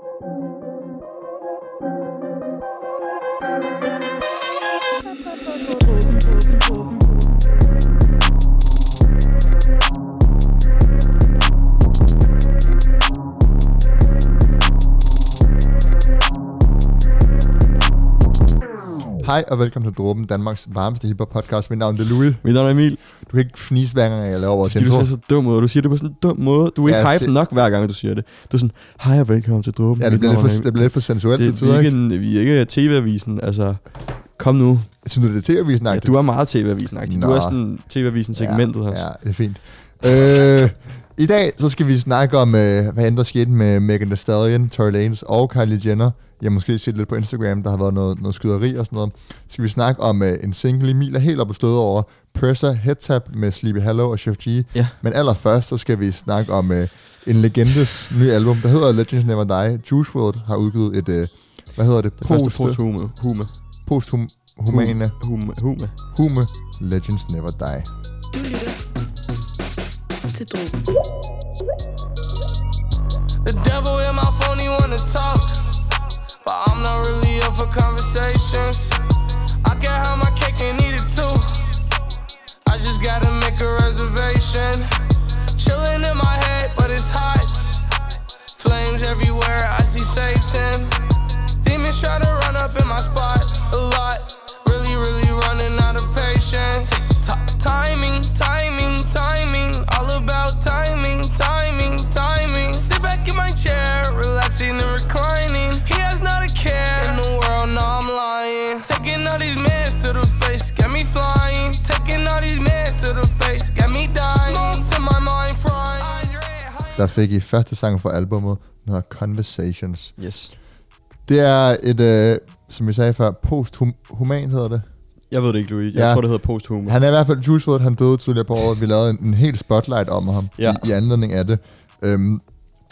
thank you Hej og velkommen til Dråben, Danmarks varmeste hiphop podcast. Mit navn er Louis. Mit navn er Emil. Du kan ikke fnise hver gang, jeg laver vores Fordi du intro. ser så dum ud. Du siger det på sådan en dum måde. Du er ikke Ja, ja, se- hype nok hver gang, du siger det. Du er sådan, hej og velkommen til Dråben. Ja, det bliver, lidt for, det bliver lidt for sensuelt til det, vi, tider, er ikke? en, vi er ikke TV-avisen. Altså, kom nu. Synes du, det er tv-avisen Ja, du er meget TV-avisen. Du er sådan TV-avisen segmentet ja, her. Ja, det er fint. øh, I dag så skal vi snakke om, øh, hvad end der skete med Megan Thee Stallion, Tory Lanez og Kylie Jenner. Jeg har måske set lidt på Instagram, der har været noget, noget skyderi og sådan noget. Så skal vi snakke om øh, en single, Emil er helt oppe at støde over. Pressure Head Tap med Sleepy Hallow og Chef G. Ja. Men allerførst, så skal vi snakke om øh, en legendes nye album, der hedder Legends Never Die. Juice WRLD har udgivet et, øh, hvad hedder det? Det første posthume. Hume. Posthum, humane, Hume. Hume. hume, Legends Never Die. Du lytter til Drogen. The devil in my phone, he wanna talk. But I'm not really up for conversations. I can have my cake and eat it too. I just gotta make a reservation. Chilling in my head, but it's hot. Flames everywhere, I see Satan. Demons try to run up in my spot a lot. Really, really running out of patience. T- timing, timing, timing. All about timing, timing, timing. Sit back in my chair, relaxing and reclining. Der fik I første sang fra albummet, den hedder Conversations. Yes. Det er et, øh, som vi sagde før, posthuman hedder det. Jeg ved det ikke, Louis. Jeg Ja. tror, det hedder posthume. Han er i hvert fald Juice WRLD, han døde tidligere på året. Vi lavede en, en helt spotlight om ham Ja. i, i anledning af det. Øhm,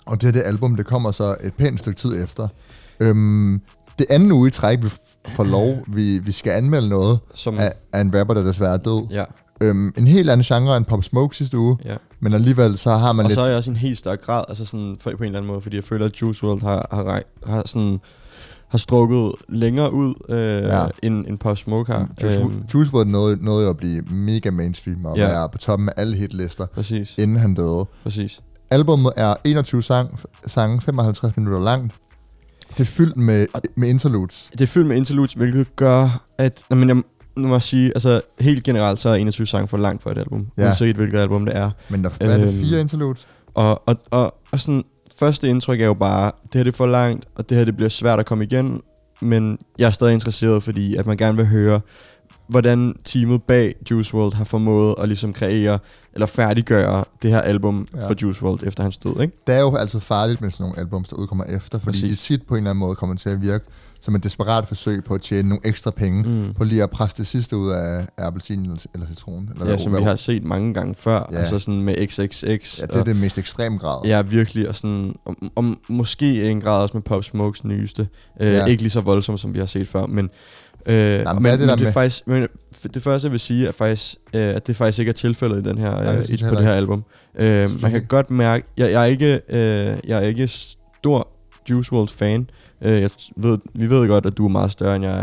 og det er det album, det kommer så et pænt stykke tid efter. Øhm, det anden uge i træk, vi får lov, vi, vi skal anmelde noget Som, af, af en rapper, der desværre er død. ja, Øhm, en helt anden genre end Pop Smoke sidste uge, ja. men alligevel så har man Og lidt... så er jeg også en helt større grad, altså sådan, for, på en eller anden måde, fordi jeg føler, at Juice WRLD har, har, har sådan har strukket længere ud, øh, Ja. end, end Pop Smoke har. Juice, Øhm, Juice WRLD nåede, nåede at blive mega mainstream og Ja. være på toppen af alle hitlister, præcis, inden han døde. præcis. Albummet er 21 sang, sange, 55 minutter langt. Det er fyldt med, med interludes. Det er fyldt med interludes, hvilket gør, at... Jamen, jeg, nu må jeg sige, altså helt generelt, så er 21 sange for langt for et album. Ja. Uanset hvilket album det er. Men der hvad er det Øhm, fire interludes. Og, og, og, og sådan, første indtryk er jo bare, det her det er for langt, og det her det bliver svært at komme igen. Men jeg er stadig interesseret, fordi at man gerne vil høre, hvordan teamet bag Juice WRLD har formået at ligesom kreere, eller færdiggøre det her album Ja. for Juice WRLD efter hans død, ikke? Det er jo altid farligt med sådan nogle albums, der udkommer efter, fordi Præcis. de tit på en eller anden måde kommer til at virke som et desperat forsøg på at tjene nogle ekstra penge, mm. På lige at presse det sidste ud af, af appelsin eller, eller citron. Eller Ja, hvad- som hvad- vi har set mange gange før, Ja. altså sådan med XXX. Ja, det er og- det mest ekstrem grad. Ja, virkelig, og, sådan, og, og måske en grad også med Pop Smokes nyeste. Øh, Ja. Ikke lige så voldsomt, som vi har set før, men... Øh, men men, men det der det, er faktisk, men det første, jeg vil sige, er faktisk, øh, at det faktisk ikke er tilfældet i den her, Nej, det øh, i, jeg på det her album. Øh, man kan godt mærke, jeg, jeg, er ikke, øh, jeg er ikke stor Juice WRLD fan. Øh, jeg ved, vi ved godt, at du er meget større, end jeg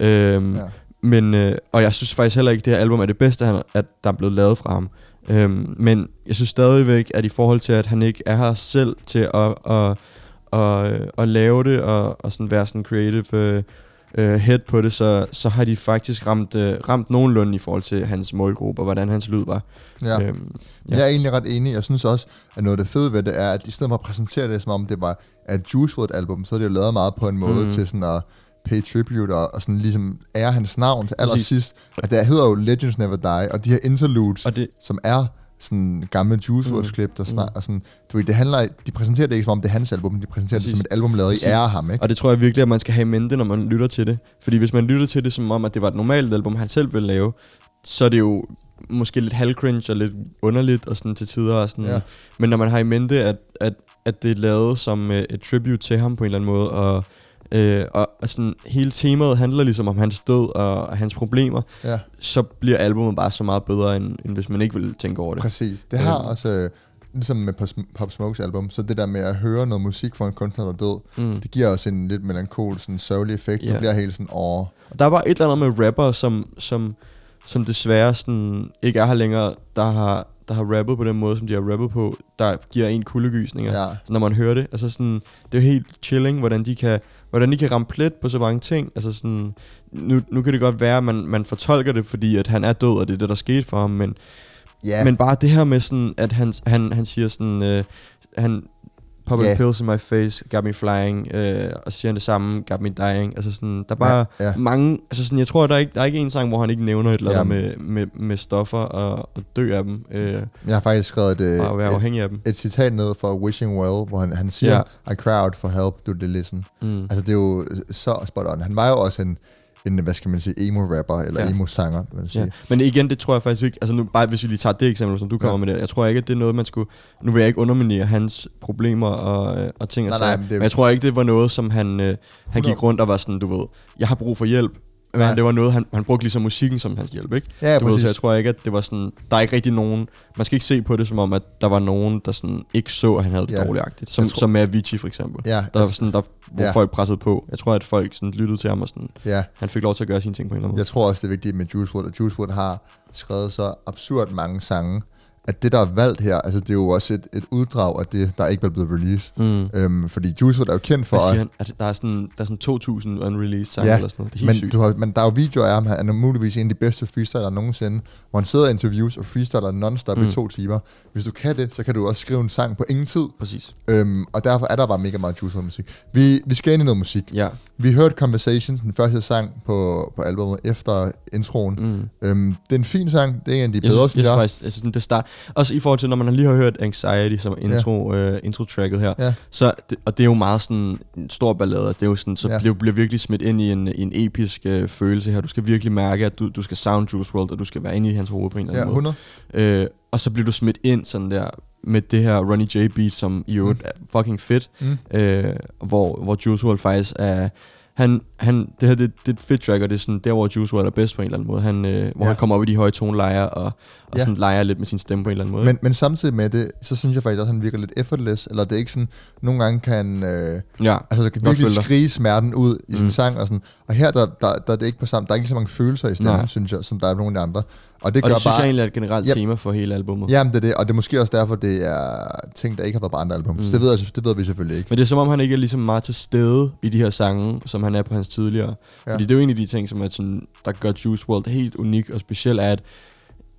er. Øh, Ja. men, øh, og jeg synes faktisk heller ikke, at det her album er det bedste, han, at der er blevet lavet fra ham. Øhm, men jeg synes stadigvæk, at i forhold til, at han ikke er her selv til at, at, at, at lave det, og, og sådan være sådan creative øh, øh, head på det, så, så har de faktisk ramt, øh, ramt nogenlunde i forhold til hans målgruppe, og hvordan hans lyd var. Ja. Øhm, Ja. Jeg er egentlig ret enig. Jeg synes også, at noget af det fede ved det er, at i stedet for at præsentere det, som om det var et Juice WRLD album, så er det jo lavet meget på en måde mm. Til sådan at pay tribute og, og sådan ligesom ære hans navn til allersidst. Og det hedder jo Legends Never Die, og de her interludes, og det, som er sådan gamle Juice Mm. WRLD klip, der snak, Mm. og sådan, du ved, det handler, de præsenterer det ikke som om det er hans album, de præsenterer det Præcis. som et album lavet Præcis. i ære af ham, ikke? Og det tror jeg virkelig, at man skal have i mente, når man lytter til det. Fordi hvis man lytter til det som om, at det var et normalt album, han selv ville lave, så er det jo måske lidt halvcringe og lidt underligt og sådan til tider. Og sådan. Ja. Men når man har i mente, at, at, at det er lavet som uh, et tribute til ham på en eller anden måde, og, øh, og, og sådan, hele temaet handler ligesom om hans død og, og hans problemer, Ja, så bliver albumet bare så meget bedre, end, end hvis man ikke vil tænke over det. præcis. Det har Øhm. også... øh, ligesom med Pop Sm- Pop Smokes album, så det der med at høre noget musik fra en kunstner, der er død, Mm. det giver også en lidt melankol, sådan sørgelig effekt. Ja. Du bliver helt sådan, åh, Og der er bare et eller andet med rapper, som, som, som desværre sådan ikke er her længere, der har, der har rappet på den måde, som de har rappet på, der giver en kuldegysninger. ja. Så når man hører det, altså sådan, det er jo helt chilling, hvordan de kan, hvordan de kan ramme plet på så mange ting. Altså sådan, nu, nu kan det godt være, at man, man fortolker det, fordi at han er død, og det er det, der skete for ham, men, Ja, men bare det her med sådan, at han, han, han siger sådan, øh, han, popping Ja. pills in my face, got me flying, øh, og siger han det samme, got me dying. Altså sådan, der er bare ja, ja. mange, altså sådan, jeg tror, der er ikke, der er ikke en sang, hvor han ikke nævner et eller andet Jamen. med, med, med stoffer og, og dø af dem, øh, Jeg har faktisk skrevet et, og være et, afhængig af dem. et citat ned fra Wishing Well, hvor han, han siger, I cry out for help, do they listen. Mm. Altså, det er jo så spot on. Han var jo også en, en hvad skal man sige, emo-rapper, eller Ja. emo-sanger, man sige. Ja. Men igen, det tror jeg faktisk ikke, altså nu bare hvis vi lige tager det eksempel, som du kommer Ja. med det, jeg tror ikke, at det er noget, man skulle, nu vil jeg ikke underminere hans problemer og, øh, og ting og Nej, nej, men det- men jeg tror ikke, det var noget, som han, øh, han 100. gik rundt og var sådan, du ved, jeg har brug for hjælp. Men Nej. det var noget, han, han brugte ligesom musikken som hans hjælp, ikke? Ja, du ved, så jeg tror ikke, at det var sådan, der er ikke rigtig nogen, man skal ikke se på det som om, at der var nogen, der sådan ikke så, at han havde det Ja. dårligt Som, tror- som med Avicii for eksempel. Ja, Der var sådan, der, hvor Ja. folk pressede på. Jeg tror, at folk sådan lyttede til ham, og sådan, ja. han fik lov til at gøre sine ting på en eller anden måde. Jeg tror også, det er vigtigt med Juice WRLD, at Juice WRLD har skrevet så absurd mange sange, at det, der er valgt her, altså det er jo også et, et uddrag af det, der ikke er blevet released. Mm. Øhm, fordi Juice WRLD er jo kendt for... Hvad siger at- han? At der er sådan, der er sådan 2.000 unreleased sange Ja, eller sådan noget. Det er men, sygt. du har, men der er jo videoer af ham, han er muligvis en af de bedste freestyler nogensinde, hvor han sidder i interviews og freestyler non-stop mm. I to timer. Hvis du kan det, så kan du også skrive en sang på ingen tid. Præcis. Øhm, og derfor er der bare mega meget Juice WRLD musik. Vi, vi skal ind i noget musik. Ja. Vi hørte Conversation, den første sang på, på albumet, efter introen. Mm. Øhm, det er en fin sang, det er en af de Jeg bedre, synes, synes jeg jeg. synes faktisk, altså sådan, det start, også i forhold til, når man lige har hørt Anxiety som intro, ja. uh, intro-tracket her, Ja. så, og det er jo meget sådan en stor ballade, altså det er jo sådan, så Ja. ja. bliver, bliver virkelig smidt ind i en, i en episk uh, følelse her. Du skal virkelig mærke, at du, du skal sound Juice WRLD, og du skal være inde i hans hoved på en eller Ja, anden måde. 100. Øh, og så bliver du smidt ind sådan der med det her Ronnie J beat, som i øvrigt er fucking fedt, Mm. øh, hvor, hvor Juice WRLD faktisk er... Han, han, det her det, det er et fedt track, og det er sådan der, hvor Juice WRLD er bedst på en eller anden måde. Han, øh, hvor Ja. han kommer op i de høje tonelejer og, og Ja. sådan leger lidt med sin stemme på en eller anden måde. Men, men samtidig med det, så synes jeg faktisk også, at han virker lidt effortless, eller det er ikke sådan, nogle gange kan, øh, ja, altså kan virkelig skrige smerten ud i sin Mm. sang, og, sådan, og her der, der, der er det ikke på samme, der er ikke så mange følelser i stemmen, Nej. synes jeg, som der er nogle af de andre. Og det og gør det synes bare, jeg egentlig er et generelt Yep. tema for hele albumet. Jamen det er det, og det er måske også derfor, det er ting, der ikke har været på andre album. Mm. Så det ved, jeg, det ved vi selvfølgelig ikke. Men det er som om, han ikke er ligesom meget til stede i de her sange, som han er på hans tidligere. Ja. Ja. Fordi det er jo en af de ting, som er sådan, der gør Juice WRLD helt unik og speciel, er, at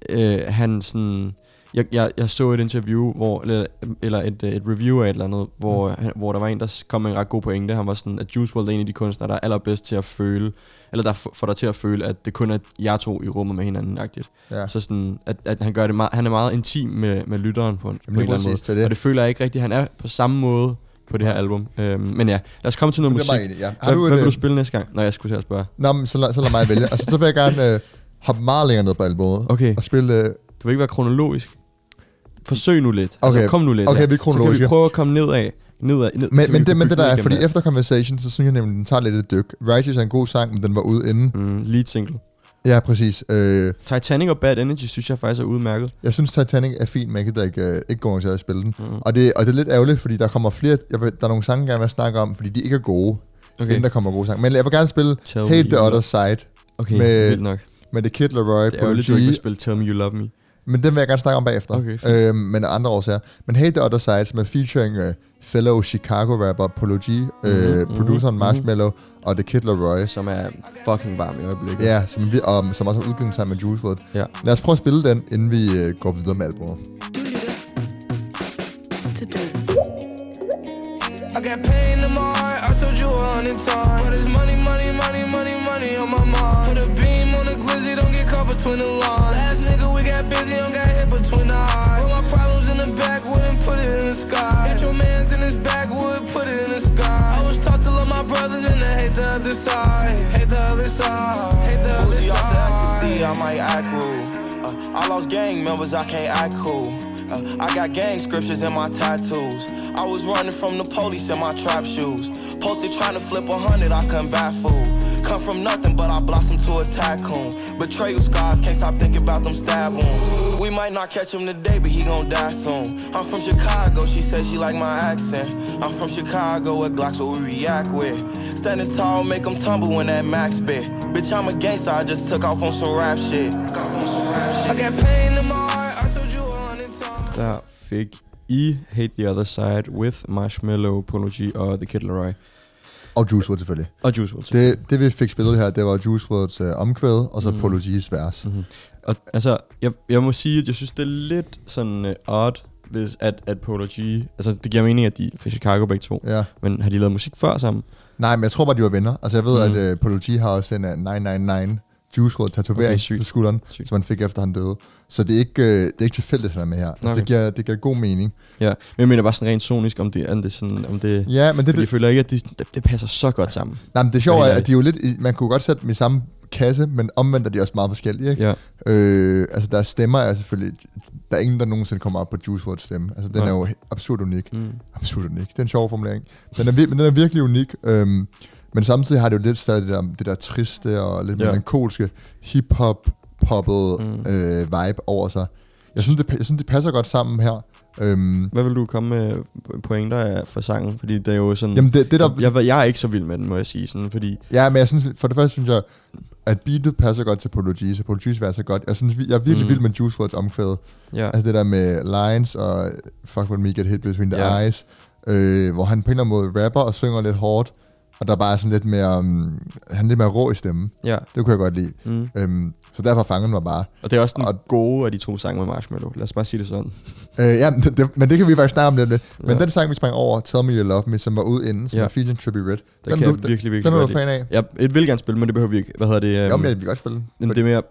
øh, han sådan... Jeg, jeg, jeg så et interview, hvor, eller, eller et, øh, et review af et eller andet, hvor, Mm. han, hvor der var en, der kom med en ret god pointe. Han var sådan, at Juice WRLD er en af de kunstnere, der er allerbedst til at føle, eller der får dig til at føle, at det kun er jer to i rummet med hinanden agtigt. Ja. Så sådan, at, at han gør det meget, han er meget intim med, med lytteren på en, på en eller anden måde. det det. Og det føler jeg ikke rigtigt, han er på samme måde på det her album. Øhm, men ja, lad os komme til noget musik. enig, ja. Har Hvad, du hvad et, vil du øh, spille næste gang? Nå, jeg skulle til at spørge. Nå, men så, lad- så lad mig vælge. Altså, så vil jeg gerne øh, hoppe meget længere ned på albumet. Okay, Og spille... Øh, du vil ikke være kronologisk. Forsøg nu lidt. Okay, Altså, kom nu lidt. okay, ja. vi er Så kan vi prøve at komme nedad. nedad ned, men, men, det, men det der ned er, fordi efter Conversation, så synes jeg nemlig, den tager lidt et dyk. Righteous er en god sang, men den var ude inden. Mm, lead single. Ja, præcis. Øh, Titanic og Bad Energy synes jeg faktisk er udmærket. jeg synes, Titanic er fin, men jeg gider ikke, øh, ikke gå til at spille den. Mm. Og det, og det er lidt ærgerligt, fordi der kommer flere... Jeg vil, der er nogle sange, jeg gerne vil snakke om, fordi de ikke er gode, okay. Inden der kommer gode sange. Men jeg vil gerne spille Tell Hate the Other Side Okay, med- vildt nok. med The Kid Laroi, Det er ærgerligt, du ikke vil spille Tell Me You Love Me. Men den vil jeg gerne snakke om bagefter. Okay, fint. øhm, men andre årsager. Men Hate the Other Side, som er featuring uh, fellow Chicago-rapper Polo G, mm-hmm, øh, mhm, produceren mhm. Marshmallow og The Kid Laroi. Som er fucking varm i øjeblikket. Ja, som, vi, og, som også har udgivet sammen med Juice WRLD. Ja. Lad os prøve at spille den, inden vi øh, går videre med albumet. I got pain in my heart, I told you a hundred times. But it's money, money, money, money, money on my mind. Put a beam on the glizzy, don't get caught between the lines. Last nigga, we got busy, don't got hit between the eyes. Put my problems in the back, wouldn't put it in the sky. Got your mans in his back, would put it in the sky. I was taught to love my brothers and to hate the other side. Hate the other side, hate the other Bougie off the ecstasy, side. I might act rude. Uh, I lost gang members, I can't act cool. Uh, I got gang scriptures in my tattoos. I was running from the police in my trap shoes. Posted trying to flip a hundred, I couldn't bat fool. Come from nothing, but I blossom a tycoon. Betrayal scars, can't stop thinking about them stab wounds. We might not catch him today, but he gon' die soon. I'm from Chicago, she says she like my accent. I'm from Chicago, with Glocks what we react with. Standing tall, make them tumble when that max bit. Bitch, I'm a gangster, I just took off on some rap shit. I got pain in my heart, I told you a hundred times. Der fik I Hate the Other Side with Marshmallow, Polo G og The Kid Laroi. Og Juice WRLD selvfølgelig. Og Juice WRLD. Det, det vi fik spillet her, det var Juice WRLDs øh, omkvæd, og så Mm. Polo G's vers. Mm-hmm. Og altså, jeg, jeg må sige, at jeg synes, det er lidt sådan uh, odd, hvis at, at Polo G... Altså, det giver mening, at de er fra Chicago begge to. Ja. Men har de lavet musik før sammen? Nej, men jeg tror bare, de var venner. Altså, jeg ved, Mm. at uh, Polo G har også en uh, 999 Juice WRLD tatovering Okay, på skulderen, Sygt. som han fik efter han døde. Så det er ikke, uh, det er ikke tilfældigt, han er med her. Altså, Okay. det, giver, det giver god mening. Ja, men jeg mener bare sådan rent sonisk, om det, om det, sådan, om det Ja, men det, det, jeg føler ikke, at de, det, det passer så godt sammen. nej, men det sjove er, at de er jo lidt, man kunne godt sætte dem i samme kasse, men omvendt er de også meget forskellige, ikke? Ja, Øh, altså, deres stemmer er selvfølgelig... Der er ingen, der nogensinde kommer op på Juice WRLDs stemme. Altså, den Nej. er jo absurd unik. mm. Absurd unik. Det er en sjov formulering. Den er, men den er virkelig unik. Øhm, men samtidig har det jo lidt stadig det der, det der triste og lidt Ja. melankolske hip-hop poppet Mm. øh, vibe over sig. Jeg synes, det, jeg synes, det passer godt sammen her. Øhm, Hvad vil du komme med pointer af for sangen? Fordi det er jo sådan... jamen, det, det der, jeg, jeg, er ikke så vild med den, må jeg sige. Sådan, fordi Ja, men jeg synes, for det første synes jeg, at beatet passer godt til G, så vers er godt. Jeg synes, jeg er virkelig Mm. vild med Juice WRLDs omkvæd. ja, Altså det der med lines og fuck with me, get hit between the Ja. eyes. Øh, hvor han på en eller anden måde rapper og synger lidt hårdt. Og der er bare sådan lidt mere, um, han er lidt mere rå i stemmen. ja. Det kunne jeg godt lide. Mm. Øhm, så derfor fangede mig bare. Og det er også den Og- gode af de to sange med Marshmallow. Lad os bare sige det sådan. Øh, ja, men det, det, men det kan vi faktisk snakke om lidt. lidt. Men Ja. den sang, vi sprang over, Tell Me You Love Me, som var ude inden, som Ja. ja. er featuring Trippie Red. Det Den, kan du, jeg virkelig, virkelig den er du fan af? Jeg et vil gerne spille, men det behøver vi ikke. Hvad hedder det? Jo, øhm, men jeg vil godt spille. Men det er mere...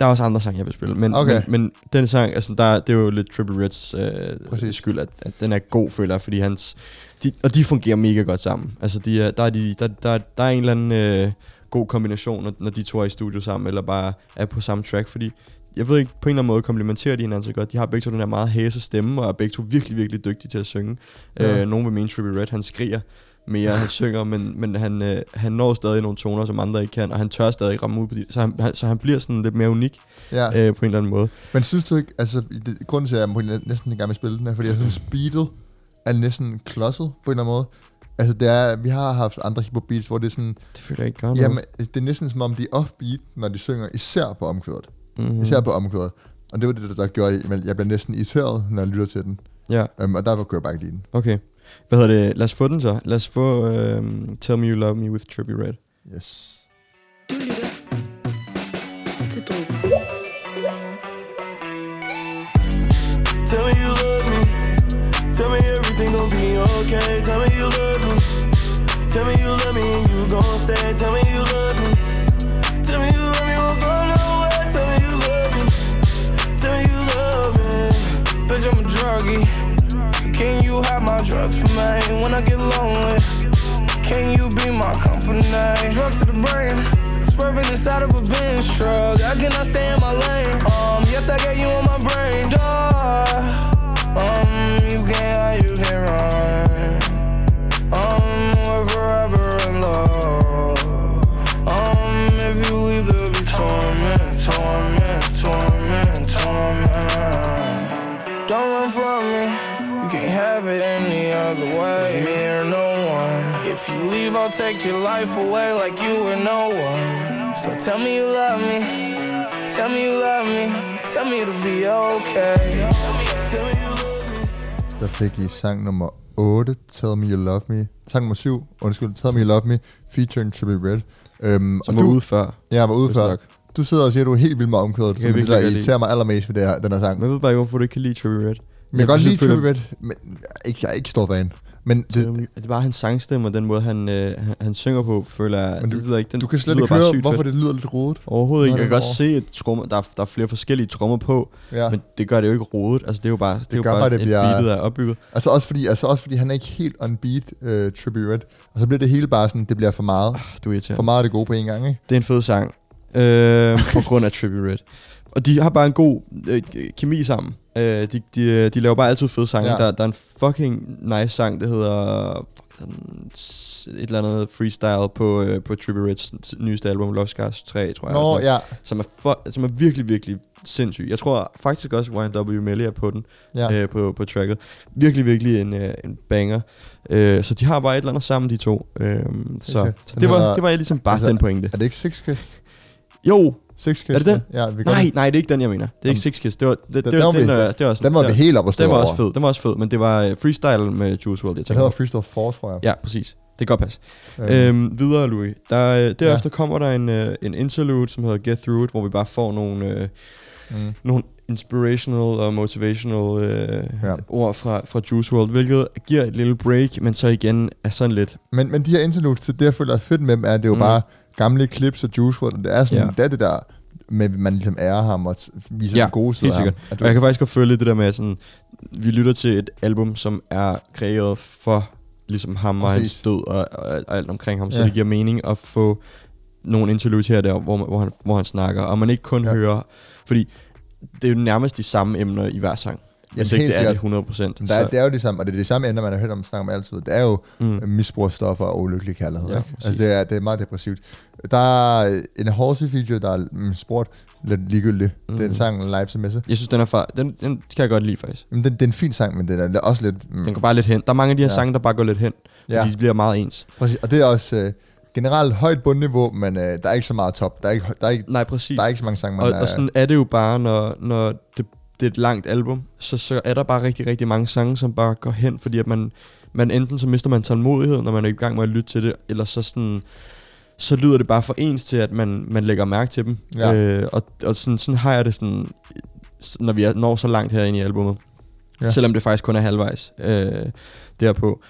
Der er også andre sange, jeg vil spille. Men, Okay. men, men den sang, altså, der, det er jo lidt Triple Reds øh, Præcis. skyld, at, at, den er god, føler jeg, fordi hans... De, og de fungerer mega godt sammen. Altså, de er, der, er de, der, der, der er en eller anden øh, god kombination, når, når de to er i studio sammen, eller bare er på samme track, fordi jeg ved ikke, på en eller anden måde komplementerer de hinanden så godt. De har begge to den her meget hæse stemme, og er begge to virkelig, virkelig dygtige til at synge. Ja. Øh, nogen vil mene, Trippie Red, han skriger mere, han synger, men, men han, øh, han når stadig nogle toner, som andre ikke kan, og han tør stadig ramme ud på de, så han, han, så han bliver sådan lidt mere unik Ja. øh, på en eller anden måde. Men synes du ikke, altså det, grunden til, at jeg næsten ikke gerne vil spille den, er, fordi jeg synes, beatet er næsten klodset på en eller anden måde. Altså det er, vi har haft andre hiphop beats, hvor det er sådan, Det føler jeg ikke noget. jamen det er næsten som om de er offbeat, når de synger, især på omkvædet. mm-hmm. Mm. Især på omkvædet. Og det var det, der gjorde, at jeg bliver næsten irriteret, når jeg lytter til den. Ja, Um, og der kunne jeg bare ikke lide den. okay. Hvad hedder det? Lad os få den så. Lad os få øh, Tell Me You Love Me with Trippie Red. Yes. Du lytter til Drogen. Everything gon' be okay. Tell me you love me. Tell me you love me and you gon' stay. Tell me you love me. Tell me you love me, won't go nowhere. Tell me you love me. Tell me you love me. Bitch, I'm a druggie. So can you hide my drugs from me when I get lonely? Can you be my company? Drugs to the brain. Swerving inside of a Benz truck. I cannot stay in my lane. Um, yes, I got you on my brain, dog. If you leave, I'll take your life away like you were no one. So tell me you love me. Tell me you love me. Tell me it'll be okay. Tell me you love me. Der fik I sang nummer 8, Tell Me You Love Me. Sang nummer 7, undskyld, Tell Me You Love Me, featuring Trippie Red. Um, Som var ude før. Ja, jeg var ude før. nok. Du sidder og siger, at du er helt vild med omkvædet, kan som jeg er det, der irriterer mig allermest ved det her, den her sang. Men jeg ved bare ikke, hvorfor du ikke kan lide Trippie Red. Men jeg kan godt lide Trippie Red, men ikke, jeg er ikke stor fan. Men Det, det, det er bare hans sangstemme og den måde, han, øh, han, han synger på, føler jeg. Men du- det lyder ikke, den du kan slet ikke høre, hvorfor fedt. det lyder lidt rodet. Overhovedet ikke. Jeg kan det godt se, at trommer, der, er, der er flere forskellige trommer på, Ja. men det gør det jo ikke rodet. Altså, det er jo bare, det er jo bare, bare, det et bliver- beatet er opbygget. Altså også fordi, altså også fordi han er ikke helt on beat, uh, Trippie Red. Og så bliver det hele bare sådan, det bliver for meget. Du er irriterende. For meget af det gode på en gang, ikke? Det er en fed sang. Øh, på grund af Red. Og de har bare en god øh, kemi sammen. Øh, de, de, de laver bare altid fede sange. Ja. Der, der er en fucking nice sang, der hedder... fuck, et eller andet freestyle på, øh, på Trippie Reds nyeste album, Lost Scars 3, tror jeg. Nå, ja. som, er for, som er virkelig, virkelig sindssyg. Jeg tror faktisk også, YNW Melly er på den, ja. øh, på, på tracket. Virkelig, virkelig en, øh, en banger. Øh, så de har bare et eller andet sammen, de to. Øh, så Okay. så det, var, det var ligesom bare altså, den pointe. Er det ikke Six Kiss? Jo, Six Kiss? Er det den? Ja, vi nej, nej, det er ikke den, jeg mener. Det er ikke Jamen, Six Kiss. Det var, det, det, den det, var den, vi- den, er- det var Den var vi ja, helt oppe at stå Den var også fed. Den var også fed, men det var øh, freestyle med Juice WRLD, jeg Den hedder. Freestyle Force, tror jeg. Ja, præcis. Det kan godt passe. Øhm, Øhm, videre, Louis. Der, øh, derefter kommer der en, øh, en interlude, som hedder Get Through It, hvor vi bare får nogle, øh, mm. nogle inspirational og motivational øh, Ja. ja. ord fra, fra Juice WRLD, hvilket giver et lille break, men så igen er sådan lidt... Men, men de her interludes, det jeg føler er fedt med dem, er, at det er jo Mm. bare gamle clips af Juice WRLD. Det er sådan, Ja. det er det der med, man ligesom ærer ham og viser Ja, den gode side helt af ham. sikkert. At Og jeg kan faktisk godt føle lidt det der med, sådan, vi lytter til et album, som er kreeret for ligesom ham og hans Præcis. død og, og, og alt omkring ham, så Ja. det giver mening at få nogle interludes her og der, hvor, man- hvor, han, hvor han snakker, og man ikke kun ja. hører, fordi det er jo nærmest de samme emner i hver sang. Hvis ikke helt det er det sikkert. 100 procent. Men der, er, det er jo det samme, og det er det samme emner, man har hørt om snakke om altid. Det er jo mm. mm. misbrug af stoffer og ulykkelig kærlighed. Ja, ikke? altså det er, det er meget depressivt. Der er en Halsey feature, der er mm, sport lidt ligegyldigt. Mm. Det en Mm. sang live til messe. Jeg synes, den er far, den, den kan jeg godt lide faktisk. Men den, det er en fin sang, men den er også lidt... Mm, Den går bare lidt hen. Der er mange af de her Ja. ja. sange, der bare går lidt hen, ja, fordi de bliver meget ens. præcis. Og det er også øh, generelt højt bundniveau, men øh, der er ikke så meget top. Der er ikke, der er ikke, Nej, præcis. der er ikke så mange sange, man og, er, og sådan er det jo bare, når, når det, det er et langt album, så, så er der bare rigtig, rigtig mange sange, som bare går hen, fordi at man, man enten så mister man tålmodighed, når man er i gang med at lytte til det, eller så sådan så lyder det bare for ens til, at man, man lægger mærke til dem. Ja. Øh, og og sådan, sådan har jeg det sådan, når vi når så langt herinde i albumet. Ja. Selvom det faktisk kun er halvvejs øh, derpå.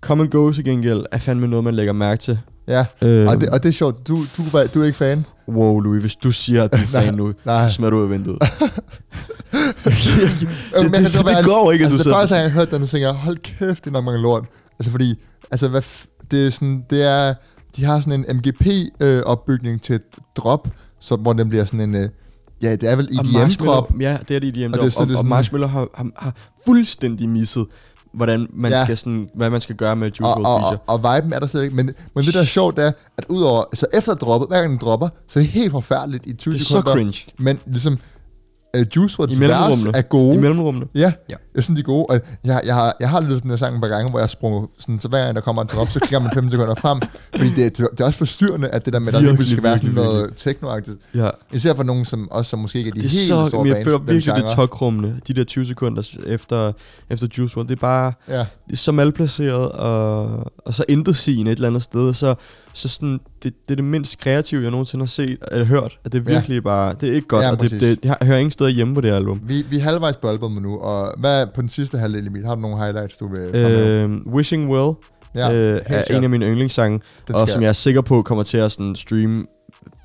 Come and Go til gengæld er fandme noget, man lægger mærke til. Ja, Øh, og det, og det er sjovt. Du, du, du er ikke fan? Wow, Louis, hvis du siger, at du er fan nu, så smider du ud af vinduet. Øh, det, det, det, det går ikke, at altså, du det første, jeg hørte den, så tænkte jeg, hold kæft, det er nok mange lort. Altså, fordi, altså, hvad det er sådan, det er, de har sådan en MGP-opbygning til et drop, så, hvor den bliver sådan en, øh, ja, det er vel Og EDM-drop. Marshmello- Ja, det er det EDM Og og, det- så og, det og Marshmallow har, har, har fuldstændig misset, hvordan man Ja. skal sådan, hvad man skal gøre med Juice Og, og, og, og viben er der slet ikke. Men, men det der er sjovt, er, at udover, så efter droppet, hver gang den dropper, så er det helt forfærdeligt i 20 Det er så sekunder. cringe. Men ligesom, uh, Juice WRLD's vers er gode. I mellemrummene. Ja, Ja. Jeg synes, de er gode. Og jeg, jeg, har, jeg har lyttet til den her sang et par gange, hvor jeg har sprunget, sådan, så hver gang der kommer en drop, så kigger man 5 sekunder frem. Fordi det, det, det er også forstyrrende, at det der med, at der Virkelig, skal være sådan noget technoagtigt. Ja. Især for nogen, som også som måske ikke er de Det er helt så, store men jeg føler virkelig, det er tokrummende, de der 20 sekunder efter, efter Juice WRLD. Det er bare, Ja, det er så malplaceret, og, og så intetsigende et eller andet sted, så, så sådan, det, det er det mindst kreative, jeg nogensinde har set, eller hørt, at det er Ja. virkelig bare, det er ikke godt, Ja, og det, det, det, har- hører ingen steder hjemme på det album. vi, vi er halvvejs på albumet nu, og hvad er på den sidste halvdel, Emil? Har du nogle highlights, du vil? Øh, Wishing Well Ja, øh, er sikkert. en af mine yndlingssange, og som jeg er sikker på kommer til at sådan streame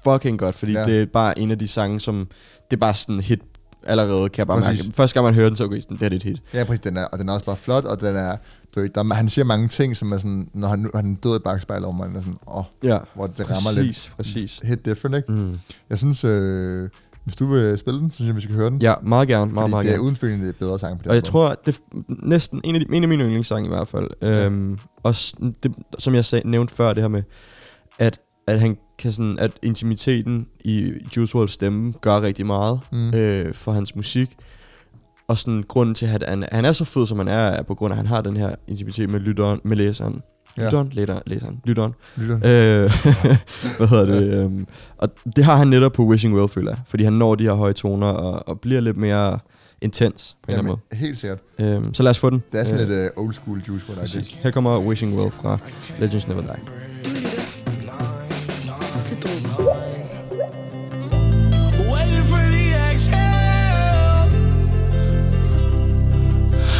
fucking godt, fordi Ja. det er bare en af de sange, som det er bare sådan hit allerede, kan jeg bare Præcis. mærke. Første gang man hører den, så okay, sådan, det er det et hit. Ja, præcis, den er, og den er også bare flot, og den er, du ved, der, han siger mange ting, som er sådan, når han, han er død i bagspejlet, og man er sådan, åh, Ja, hvor det rammer lidt præcis, præcis. hit different, ikke? Mm. Jeg synes, øh, hvis du vil spille den, så synes jeg, vi skal høre den. Ja, meget gerne, meget, Fordi meget det er gerne. uden tvivl en af de bedre sange på det Og jeg tror, at det er næsten en af, de, en af mine yndlingssange i hvert fald. Ja. Øhm, og s- det, som jeg sag, nævnte før, det her med, at, at han kan sådan, at intimiteten i Juice WRLD's stemme gør rigtig meget Mm. øh, for hans musik. Og sådan grunden til, at han, han er så fed, som han er, er på grund af, at han har den her intimitet med lytteren, med læseren. Ja. Lytteren, læser, læseren, lytteren. Lytter. Øh, hvad hedder det? Øhm, og det har han netop på Wishing Well, føler jeg. Fordi han når de her høje toner og, og bliver lidt mere intens på en eller anden Jamen, helt sikkert. måde. Øhm, så lad os få den. Det er sådan Øh, lidt uh, old school juice for dig. præcis. Her kommer Wishing Well fra Legends Never Die.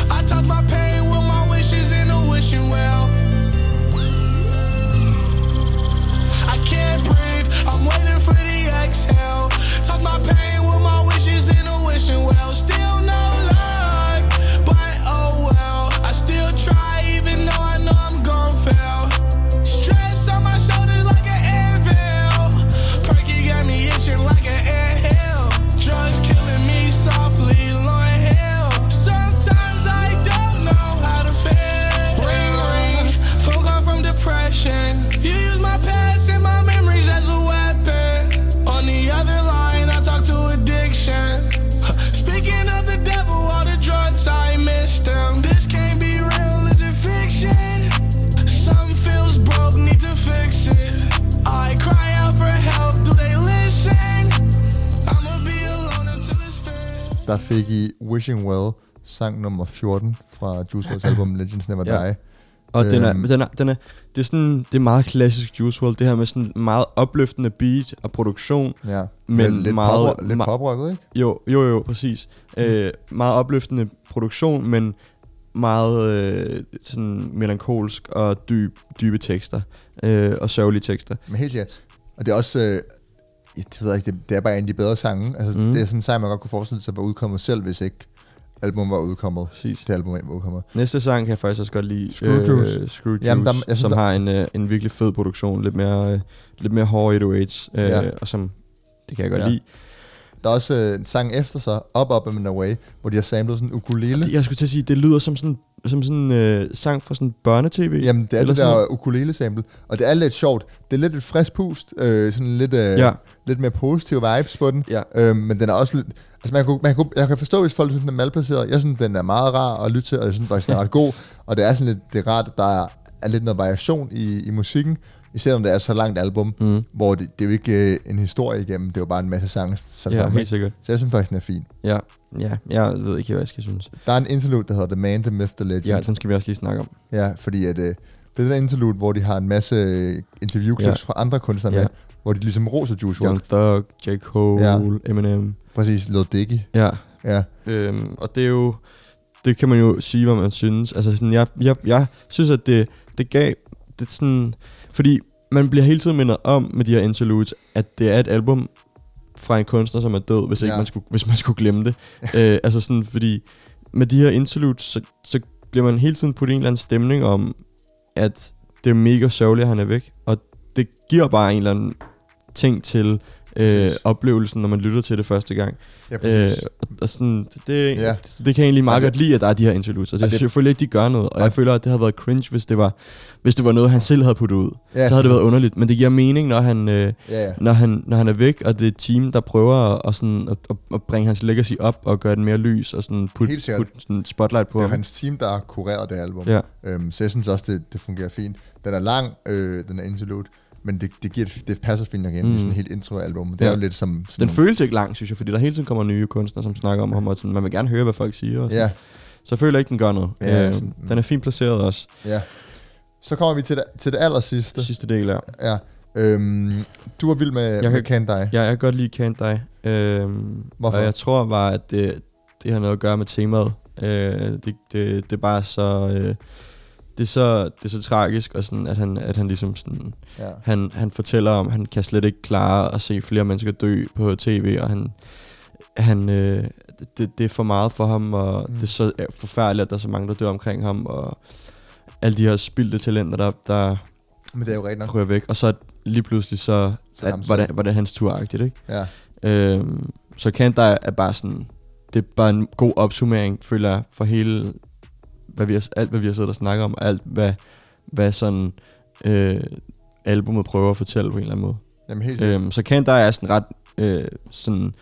I toss my pain with my wishes in a wishing well. Wishing der fik I Wishing Well, sang nummer 14 fra Juice WRLD's album Legends Never Ja. Die. Og den er, Øhm. den er, den er, det er sådan, det er meget klassisk Juice WRLD, det her med sådan meget opløftende beat og produktion. Ja. Men lidt meget- pop, lidt poprocket, ikke? Jo, jo, jo, præcis. Øh, meget opløftende produktion, men meget øh, sådan melankolsk og dyb, dybe tekster øh, og sørgelige tekster. Men helt sikkert. Og det er også... Øh, jeg ved jeg ikke, det, det er bare en af de bedre sange. Altså, Mm. Det er sådan en sang, man godt kunne forestille sig var udkommet selv, hvis ikke album var udkommet. Præcis. Det album var udkommet. Næste sang kan jeg faktisk også godt lide. Screw Juice. Øh, Screw Juice, Jamen, der- jeg synes, som der- har en, øh, en virkelig fed produktion. Lidt mere, øh, lidt mere hård 808's. Øh, Ja. Og som, det kan jeg godt Ja. lide. Der er også øh, en sang efter sig, Up Up and Away, hvor de har samlet sådan en ukulele. Jeg skulle til at sige, det lyder som sådan som sådan øh, sang fra sådan børnetv. Jamen, det er det der ukulele-sample. Og det er lidt sjovt. Det er lidt et frisk pust. Øh, sådan lidt, øh, Ja. lidt mere positive vibes på den. Ja. Øh, men den er også lidt... Altså, man kunne, man kunne, jeg kan forstå, hvis folk synes, den er malplaceret. Jeg synes, den er meget rar at lytte til, og jeg synes faktisk, den er ret god. Og det er sådan lidt det er rart, at der er, er lidt noget variation i, i musikken. Især om det er så langt album, Mm. hvor det, det er jo ikke øh, en historie igennem. Det er jo bare en masse sange sat Ja, sammen. helt ikke? sikkert. Så jeg synes faktisk, den er fin. Ja, ja, jeg ved ikke, hvad jeg skal synes. Der er en interlude, der hedder The Man, The Myth, The Legend. Ja, den skal vi også lige snakke om. Ja, fordi at, øh, det er den interlude, hvor de har en masse øh, interviewclips Ja. fra andre kunstnere Ja. med, hvor de ligesom roser Juice Young WRLD. Thug, J. Cole, Ja. Eminem. Præcis, Lil Dicky. Ja, Ja, øhm, og det er jo, det kan man jo sige, hvad man synes. Altså sådan, jeg, jeg, jeg synes, at det, det gav, det sådan, fordi man bliver hele tiden mindet om med de her interludes, at det er et album fra en kunstner, som er død, hvis, ikke Ja. man, skulle, hvis man skulle glemme det. øh, altså sådan, fordi med de her interludes, så, så bliver man hele tiden puttet i en eller anden stemning om, at det er mega sørgeligt, at han er væk. Og det giver bare en eller anden ting til øh, oplevelsen, når man lytter til det første gang. ja Øh, præcis. og, og sådan, det, det, Ja. ja. det, det kan jeg egentlig meget Og det- godt lide, at der er de her interludes. Altså, og jeg det- selvfølgelig ikke, de gør noget, og jeg føler, at det havde været cringe, hvis det var, hvis det var noget, han selv havde puttet ud. ja, Så havde det været underligt, men det giver mening, når han, øh, Ja, ja. når han, når han er væk, og det er et team, der prøver at, at, sådan, at, at, bringe hans legacy op og gøre den mere lys og sådan putte put sådan spotlight på Det er ham. hans team, der har kureret det album. Ja. Øhm, så jeg synes også, det, det fungerer fint. Den er lang, øh, den er interlude, men det, det, giver, et- det passer fint nok ind. Mm. Det er Mm. sådan en helt intro-album. Det er Ja. jo lidt som... Sådan Den føles ikke lang, synes jeg, fordi der hele tiden kommer nye kunstnere, som snakker om ham, og sådan, man vil gerne høre, hvad folk siger. Og sådan. Ja, Så jeg føler ikke, den gør noget. Ja, øh, sådan- den er fint placeret også, ja. Så kommer vi til det, til det aller sidste. sidste del er. Ja. Øhm, du var vild med, Jeg med kan- Can Die. Ja, jeg kan godt lide Can't Die. Øhm, Hvorfor? Og jeg tror bare, at det, det har noget at gøre med temaet. Øh, det, det, det er bare så... Øh, det er så, det er så tragisk, og sådan, at, han, at han ligesom sådan, Ja. han, han fortæller om, han kan slet ikke klare at se flere mennesker dø på tv, og han, han øh, det, det er for meget for ham, og Mm. det er så forfærdeligt, at der er så mange, der dør omkring ham, og alle de her spildte talenter, der, der Men det er jo rigtigt nok. ryger væk, og så lige pludselig så, Så at, var, det, var det hans turagtigt, ikke? Ja. Øhm, så Can't Die er bare sådan, det er bare en god opsummering, føler jeg, for hele, hvad vi har, alt hvad vi har siddet og snakket om, og alt hvad, hvad sådan øh, albumet prøver at fortælle på en eller anden måde. Jamen helt. Øhm, så Can't Die er sådan ret øh, sådan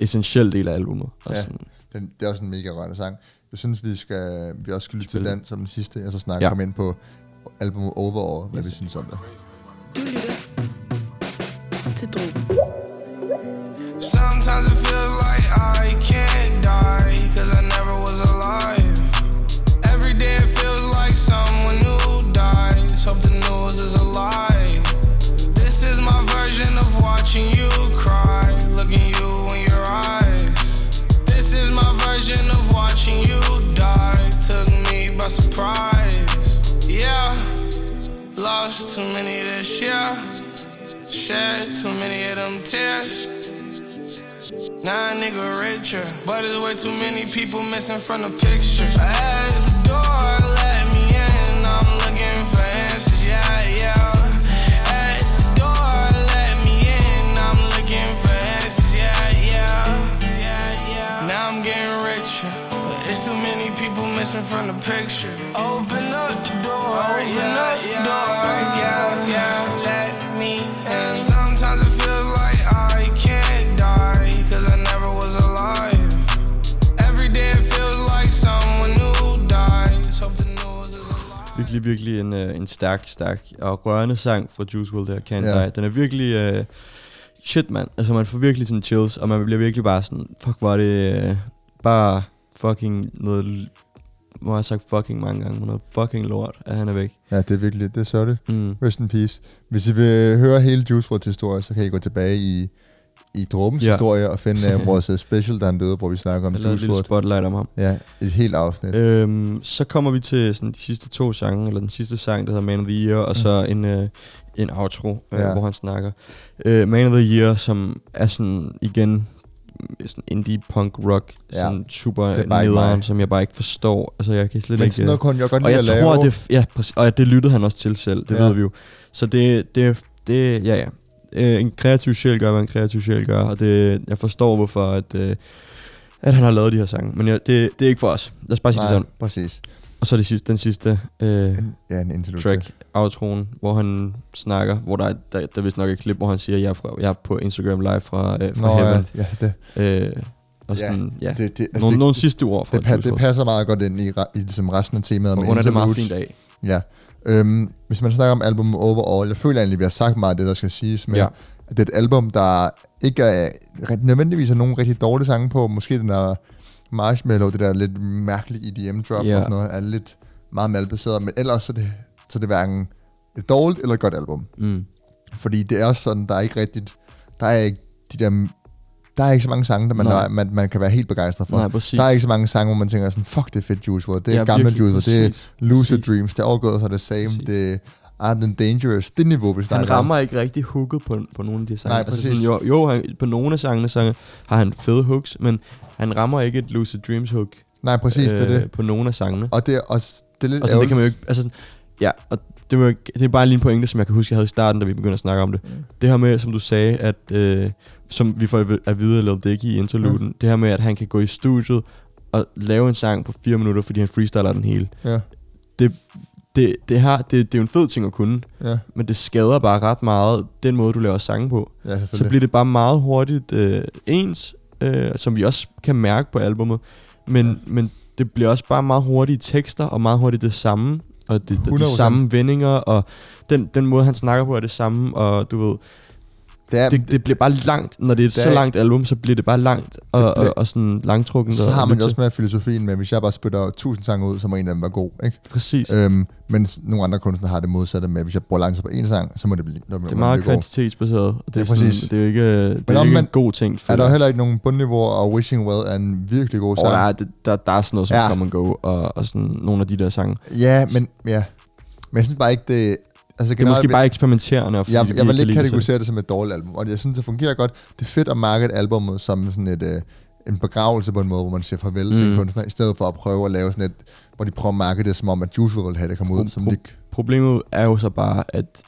essentiel del af albumet. Og Ja. sådan, Den, det er også en mega rørende sang. Jeg synes, vi, skal, vi også skal lytte til den som den sidste, og så snakke ja. om ind på albumet Overall, hvad Yes. vi synes om det. Du lytter til Drogen. Sometimes it feels too many of this year. Shed too many of them tears. Now a nigga richer, but there's way too many people missing from the picture. At the door, let me in. I'm looking for answers, yeah, yeah. At the door, let me in. I'm looking for answers, yeah, yeah. yeah, yeah. Now I'm getting richer, but it's too many people missing from the picture. Open up the door, oh, open up the door, virkelig, virkelig en, øh, en stærk, stærk og rørende sang fra Juice WRLD der, Can't Ja. Die. Den er virkelig... Øh, shit mand, altså man får virkelig sådan chills, og man bliver virkelig bare sådan, fuck hvor er det øh, bare fucking noget, hvor har jeg sagt fucking mange gange, noget fucking lort, at han er væk. Ja, det er virkelig, det er sørgeligt. Mm. Rest in peace. Hvis I vil høre hele Juice WRLD's historie, så kan I gå tilbage i, i Drummens Ja. historie og finde uh, vores uh, special, der han døde, hvor vi snakker om Jeg lavede et lille spotlight om ham. Ja, et helt afsnit. Øhm, så kommer vi til sådan de sidste to sange, eller den sidste sang, der hedder Man of the Year, og så en, øh, en outro, øh, Ja. hvor han snakker. Øh, Man of the Year, som er sådan igen sådan indie punk rock, Ja. sådan super er nederen, som jeg bare ikke forstår. Altså jeg kan slet Men ikke... sådan noget kunne jeg godt og lide jeg at lave. tror, at det, ja, præcis, og det lyttede han også til selv, det ja. ved vi jo. Så det, det, det ja, ja. Øh, en kreativ sjæl gør, hvad en kreativ sjæl gør, og det, jeg forstår, hvorfor at, øh, at han har lavet de her sange. Men ja, det, det er ikke for os. Lad os bare sige det Nej, sådan. præcis. Og så det sidste, den sidste øh, ja, en track, outroen, hvor han snakker, hvor der er, der, der er vist nok et klip, hvor han siger, jeg er, fra, jeg er på Instagram live fra, øh, fra Nå, ja, Heaven. ja, det, Øh, og Ja, sådan, ja, det, det, altså nogle, det, nogle sidste ord fra det, det WRLD. passer meget godt ind i, i ligesom resten af temaet Og med runder det meget fint af. Ja. Øhm, hvis man snakker om album overall, jeg føler egentlig, at vi har sagt meget af det, der skal siges, men Ja. at det er et album, der ikke er nødvendigvis er nogen rigtig dårlige sange på. Måske den der Marshmallow, det der lidt mærkelige EDM-drop Ja. og sådan noget, er lidt meget malbaseret, men ellers så er det, så er det hverken et dårligt eller et godt album. Mm. Fordi det er også sådan, der er ikke rigtigt, der er ikke de der, der er ikke så mange sange, der man, Nej. man, man kan være helt begejstret for. Nej, præcis. Der er ikke så mange sange, hvor man tænker sådan, fuck, det er fedt Juice WRLD. Det er Ja, gamle virkelig, Juice WRLD. Det er Lucid præcis. Dreams. Det er all for the same. Præcis. Det er and Dangerous. Det niveau, vi Han snakker om. rammer ikke rigtig hooket på, på nogle af de sange. Nej, altså præcis. sådan, jo, jo han, på nogle af sangene så har han fede hooks, men han rammer ikke et Lucid Dreams hook Nej, præcis, det er det. på nogle af sangene. Og det er, også, det er lidt Og sådan, det kan man jo ikke... Altså, ja, og det, var, det er bare lige en pointe, som jeg kan huske, jeg havde i starten, da vi begyndte at snakke om det. Mm. Det her med, som du sagde, at... Øh, som vi får at vide af Lil Dicky i interluden, Mm. det her med, at han kan gå i studiet og lave en sang på fire minutter, fordi han freestyler den hele. Ja, Det, det, her, det, det er jo en fed ting at kunne, ja, men det skader bare ret meget den måde, du laver sange på. ja, Så bliver det bare meget hurtigt øh, ens, øh, som vi også kan mærke på albummet. Men, ja. men det bliver også bare meget hurtige tekster, og meget hurtigt det samme. Og det, de 100%. samme vendinger, og den, den måde, han snakker på, er det samme. Og du ved, det er, det, det bliver bare langt. Når det er et Det så er- langt album, så bliver det bare langt og, bliver- og, og sådan langtrukken. så har man jo også med filosofien med, hvis jeg bare spytter tusind sange ud, så må en af dem være god, ikke? Præcis. Øhm, men nogle andre kunstnere har det modsatte med, hvis jeg bruger lang tid på en sang, så må det blive, når det er meget kvantitetsbaseret. og Det, Det er er sådan, det er jo ikke, det er ikke omvendt en god ting. Er føler der heller ikke nogen bundniveauer, og Wishing Well er en virkelig god sang? der, er, det- der, der er sådan noget som Ja. ja. Come and Go, og, og sådan nogle af de der sange. Ja, men, ja. men jeg synes bare ikke, det... Altså, Det er måske bare eksperimenterende. og jeg, jeg vil ikke kategorisere det som et dårligt album, og jeg synes, det fungerer godt. Det er fedt at markede albummet som sådan et, øh, en begravelse på en måde, hvor man siger farvel mm. til en Mm. kunstner, i stedet for at prøve at lave sådan et, hvor de prøver at markede det som om, at Juice ville have det komme ud. Pro- Som pro- de, Problemet er jo så bare, at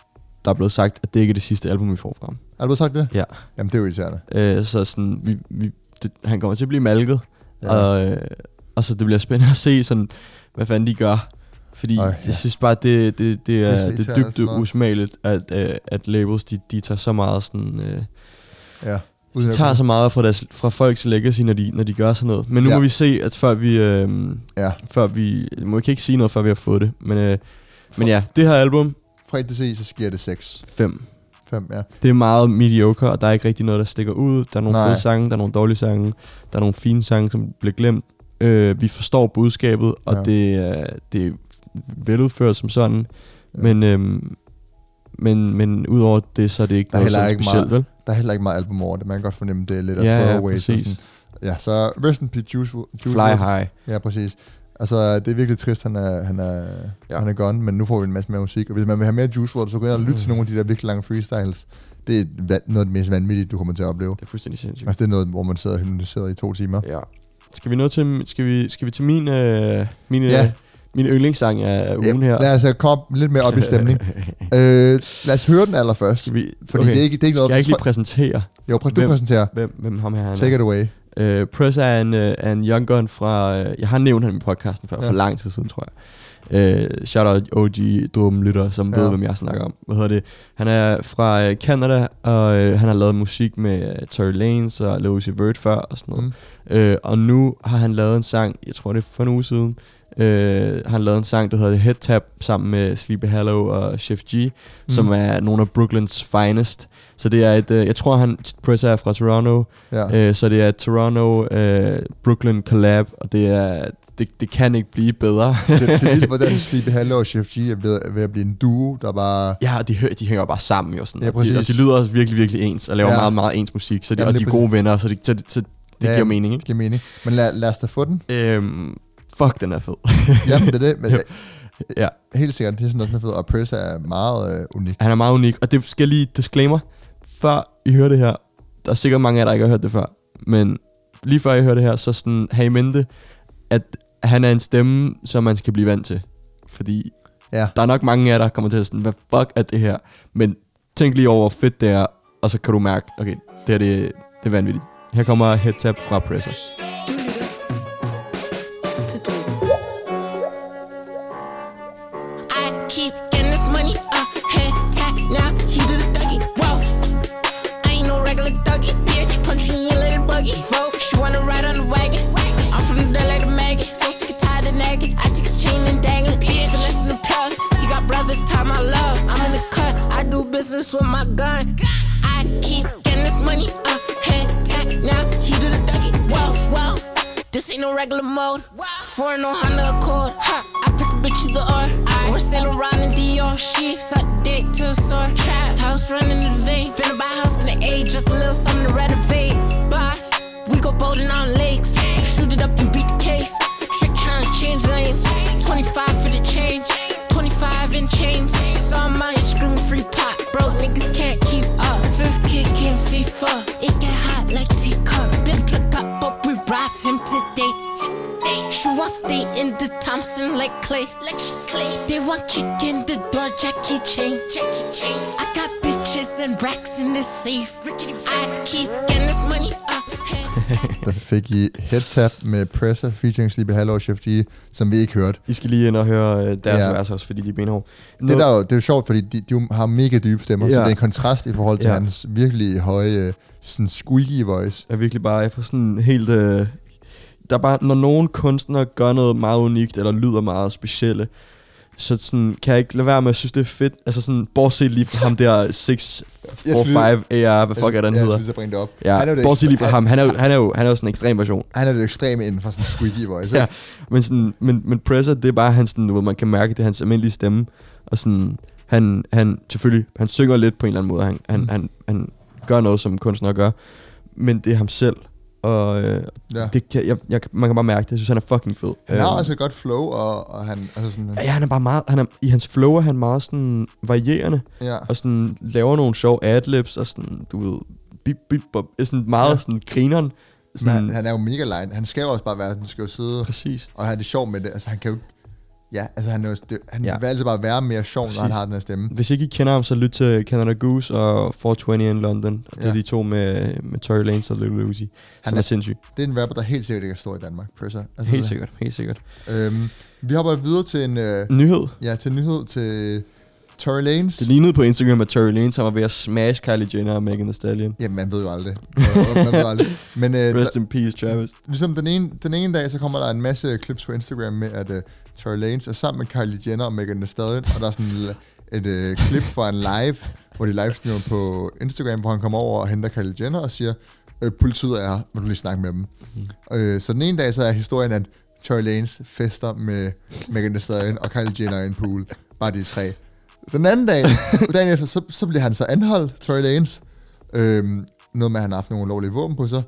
der er blevet sagt, at det ikke er det sidste album, vi får frem. har du sagt det? Ja. Jamen, det er jo irriterende. Øh, så sådan, vi, vi, det, han kommer til at blive malket, ja. og, øh, og så det bliver spændende at se, sådan, hvad fanden de gør. Fordi ja. jeg synes bare, det, det, det, er, det er irriterende dybt noget. usmageligt, at, øh, at labels, de, de tager så meget sådan... Øh, ja. de tager så meget fra, deres, fra folks legacy, når de, når de gør sådan noget. Men nu Ja. må vi se, at før vi... Øh, Ja. før vi... Må ikke sige noget, før vi har fået det. Men, øh, men ja, det her album, Fra 1 til C, så giver det 6. 5. 5, ja. Det er meget mediocre, og der er ikke rigtig noget, der stikker ud. Der er nogle Nej. fede sange, der er nogle dårlige sange, der er nogle fine sange, som bliver glemt. Øh, vi forstår budskabet, og Ja. det, er, det er veludført som sådan. Ja. Ja. Men, øhm, men, men udover det, så er det ikke Der er noget sådan ikke specielt, vel? Der er heller ikke meget album over det. Man kan godt fornemme, det er lidt af Ja, ja, throwaway. præcis. Ja, så rest in peace, Juice, Juice Fly WRLD. high. Ja, præcis. Altså, det er virkelig trist, han er, han er, ja. Ja. han er gone, men nu får vi en masse mere musik. Og hvis man vil have mere Juice WRLD, så gå ind og lytte til nogle af de der virkelig lange freestyles. Det er noget af det mest vanvittige, du kommer til at opleve. Det er fuldstændig sindssygt. Altså, det er noget, hvor man sidder og hypnotiseret i to timer. Ja. Skal vi nå til, skal vi, skal vi til min, øh, min, Ja. Min yndlingssang af ugen her? Lad os øh, komme lidt mere op i stemning. øh, lad os høre den allerførst. Skal vi, Fordi det er ikke, det er ikke Skal noget... jeg ikke lige præsentere, jo, prøv, du hvem- præsenterer. hvem, hvem ham her han er? Take it away. Uh, Press er en, uh, er en young gun fra... Uh, jeg har nævnt ham i podcasten før, Ja. for lang tid siden, tror jeg. Uh, shout out OG dumme lytter, som Ja. ved, hvem jeg snakker om. Hvad hedder det? Han er fra uh, Canada, og uh, han har lavet musik med uh, Tory Lanez og Lil Uzi Vert før og sådan noget. Mm. Uh, og nu har han lavet en sang, jeg tror det er for en uge siden, Øh, han lavede en sang, der hedder Head Tap, sammen med Sleepy Hollow og Chef G, mm. som er nogle af Brooklyns finest. Så det er et, øh, jeg tror han, Pressa er fra Toronto, Ja. øh, så det er Toronto øh, Brooklyn collab, og det er, det, det kan ikke blive bedre. det, det er vildt, hvordan Sleepy Hollow og Chef G er ved, ved at blive en duo, der bare... Ja, og de, de hænger bare sammen jo sådan. Ja, og, de, og præcis. de lyder også virkelig, virkelig ens, og laver Ja. meget, meget ens musik, så de, Jamen, og det de er gode venner, så, de, så, så det Ja, giver mening, ikke? giver mening. Men lad, lad os da få den. Øhm, fuck, den er fed. Jamen, det er det. Men, Ja. Ja. Helt sikkert, det er sådan fed. Og Pressa er meget øh, unik. Han er meget unik, og det skal jeg lige disclaimer, før I hører det her, der er sikkert mange af jer, der ikke har hørt det før, men lige før I hører det her, så sådan, have i mente, at han er en stemme, som man skal blive vant til. Fordi Ja. der er nok mange af jer, der kommer til at sådan, hvad fuck er det her? Men tænk lige over, hvor fedt det er, og så kan du mærke, okay, det her det, det er vanvittigt. Her kommer Head Tap fra Presser. Got time I love, I'm in the cut, I do business with my gun. I keep getting this money, uh, head tap now, he do the dougie, whoa, whoa. This ain't no regular mode. Foreign no Honda Accord. Ha, I pick a bitch either or. We're sailing around in Dior. She suck dick to a sore. Trap house running in the vein. Finna buy a house in the A, just a little something to renovate. Boss, we go boating on lakes. Shoot it up and beat the case. Change lanes. 25 for the change. 25 in chains. I'm out screaming free pot. Broke niggas can't keep up. Fifth kick in FIFA. It get hot like teacup. Been plug up, but we rap him today. She want stay in the Thompson like Clay. Like Clay. They want kick in the door, Jackie Chain. Jackie Chain. I got bitches and racks in the safe. I keep getting this money up. Fik I Head Tap med Pressa featuring Sleepy Hollow og Chef G, som vi ikke hørte. I skal lige ind og høre øh, deres Ja. vers også, fordi de er benhårde. Det, der, er jo- det er jo sjovt, fordi de, de har mega dybe stemmer, ja. så det er en kontrast i forhold til ja. Ja. hans virkelig høje, øh, sådan squeaky voice. er virkelig bare, jeg får sådan helt... Øh, der er bare, når nogen kunstnere gør noget meget unikt, eller lyder meget specielle, så sådan, kan jeg ikke lade være med at synes, det er fedt. Altså sådan, bortset lige fra ham der 645 AR, hvad fuck er den hedder? Jeg synes, jeg bringe det op. Ja, han er jo det bortset lige fra ham. Han er, jo, han, er jo, han er jo sådan en ekstrem version. Han er det ekstreme inden for sådan en squeaky voice. Ja. Men, sådan, men, men Presser, det er bare hans, sådan, hvor man kan mærke, det er hans almindelige stemme. Og sådan, han, han selvfølgelig, han synger lidt på en eller anden måde. Han, han, Mm. han, han gør noget, som kunstnere gør. Men det er ham selv. Og øh, Ja. det kan, jeg, jeg, man kan bare mærke det. Jeg synes, han er fucking fed. Han har Øhm, altså et godt flow, og, og han, altså sådan, Ja, han er bare meget, han er, i hans flow er han meget sådan varierende, ja. og sådan laver nogle sjove adlibs, og sådan, du ved, bip, bip, bop, er sådan meget Ja. sådan grineren. Sådan, Sådan, han, han er jo mega line. Han skal jo også bare være, han skal jo sidde præcis. og have det sjovt med det. Altså han kan jo Ja, altså han, er jo, han ja. Vil altid bare være mere sjov, når han Præcis. har den her stemme. Hvis ikke I kender ham, så lyt til Canada Goose og 420 in London. Og det Ja. er de to med, med Tory Lanez og Lil Uzi, Han er- er sindssyg. Det er en rapper, der helt sikkert ikke er stor i Danmark, Presser. Altså, Helt sikkert, helt sikkert. Øhm, vi hopper videre til en, øh, Nyhed. ja, til en nyhed til Tory Lanez. Det lignede på Instagram, at Tory Lanez var ved at smash Kylie Jenner og Megan Thee Stallion. Jamen, man ved jo aldrig. man ved aldrig. Men øh, Rest der, in peace, Travis. ligesom den ene, den ene dag, så kommer der en masse clips på Instagram med, at uh, Tory Lanez er sammen med Kylie Jenner og Megan Thee Stallion, og der er sådan et øh, klip fra en live, hvor de livestreamer på Instagram, hvor han kommer over og henter Kylie Jenner og siger, øh, politiet er her, må du lige snakke med dem. Mm. Øh, så den ene dag, så er historien, at Tory Lanez fester med Megan Thee Stallion og Kylie Jenner i en pool. Bare de tre. Den anden dag, dagen efter, så, så bliver han så anholdt, Tory Lanez. Øhm, noget med, at han har haft nogle ulovlige våben på sig.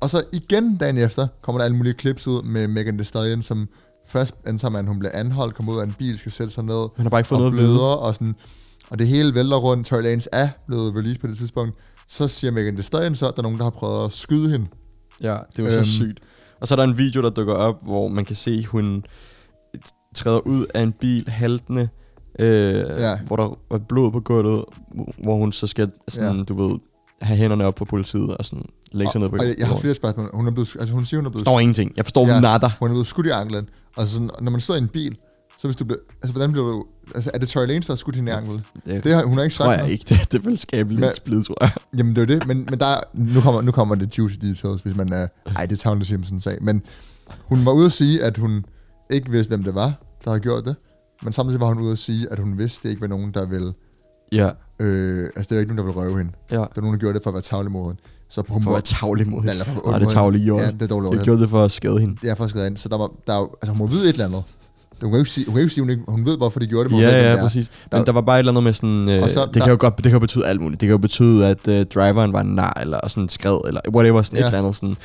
Og så igen dagen efter, kommer der alle mulige clips ud med Megan Thee Stallion, som først antager man, at hun bliver anholdt, kommer ud af en bil, skal sætte sig ned, Han har bare ikke fået og noget bløder, og sådan, og det hele vælter rundt. Tory Lanez er blevet released på det tidspunkt. Så siger Megan Thee Stallion så, at der er nogen, der har prøvet at skyde hende. Ja, det var så Øhm. sygt. Og så er der en video, der dukker op, hvor man kan se, hun træder ud af en bil haltende, øh, Ja. hvor der er blod på gulvet, hvor hun så skal sådan, ja. du ved, have hænderne op på politiet og sådan lægge sig ned på Og jeg, jeg har flere spørgsmål. Hun, er blevet, altså hun siger, hun er Jeg blevet, forstår ingenting. Jeg forstår Ja. nada. hun er blevet skudt i anklen. Og så sådan, når man sidder i en bil, så hvis du bliver, altså hvordan bliver du, altså er det Tory Lanez, der har skudt hende i anklen? Det, Det har, hun har ikke sagt tror jeg noget. ikke. Det, det vil skabe Men- lidt splid, tror jeg. Jamen det er det, men, men der, er- nu, kommer, nu kommer det juicy details, hvis man er... Ej, det er Towner Simpson sag, men hun var ude at sige, at hun ikke vidste, hvem det var, der havde gjort det. Men samtidig var hun ude at sige, at hun vidste, det ikke var nogen, der ville... Ja, Øh, altså, det var ikke nogen, der ville røve hende. ja. Der var nogen, der gjorde det for at være tavlig mod hende. Så hun For at være tavlig mod Ja, hende. for at Nej, det er gjort. hende. Ja, det er dårligt Jeg ord. gjorde det for at skade hende. Det er faktisk ind. Så der, var, der er altså, hun må vide et eller andet. Hun kan jo ikke sige, hun, kan ikke sige, hun, ikke, hun ved, hvorfor de gjorde det, Ja, ved, ja, det er. præcis. Der- Men der var bare et eller andet med sådan... Øh, så- det der- kan jo godt det kan jo betyde alt muligt. Det kan jo betyde, at øh, driveren var en nar, eller sådan skred, eller whatever, sådan Ja. et eller andet. Sådan.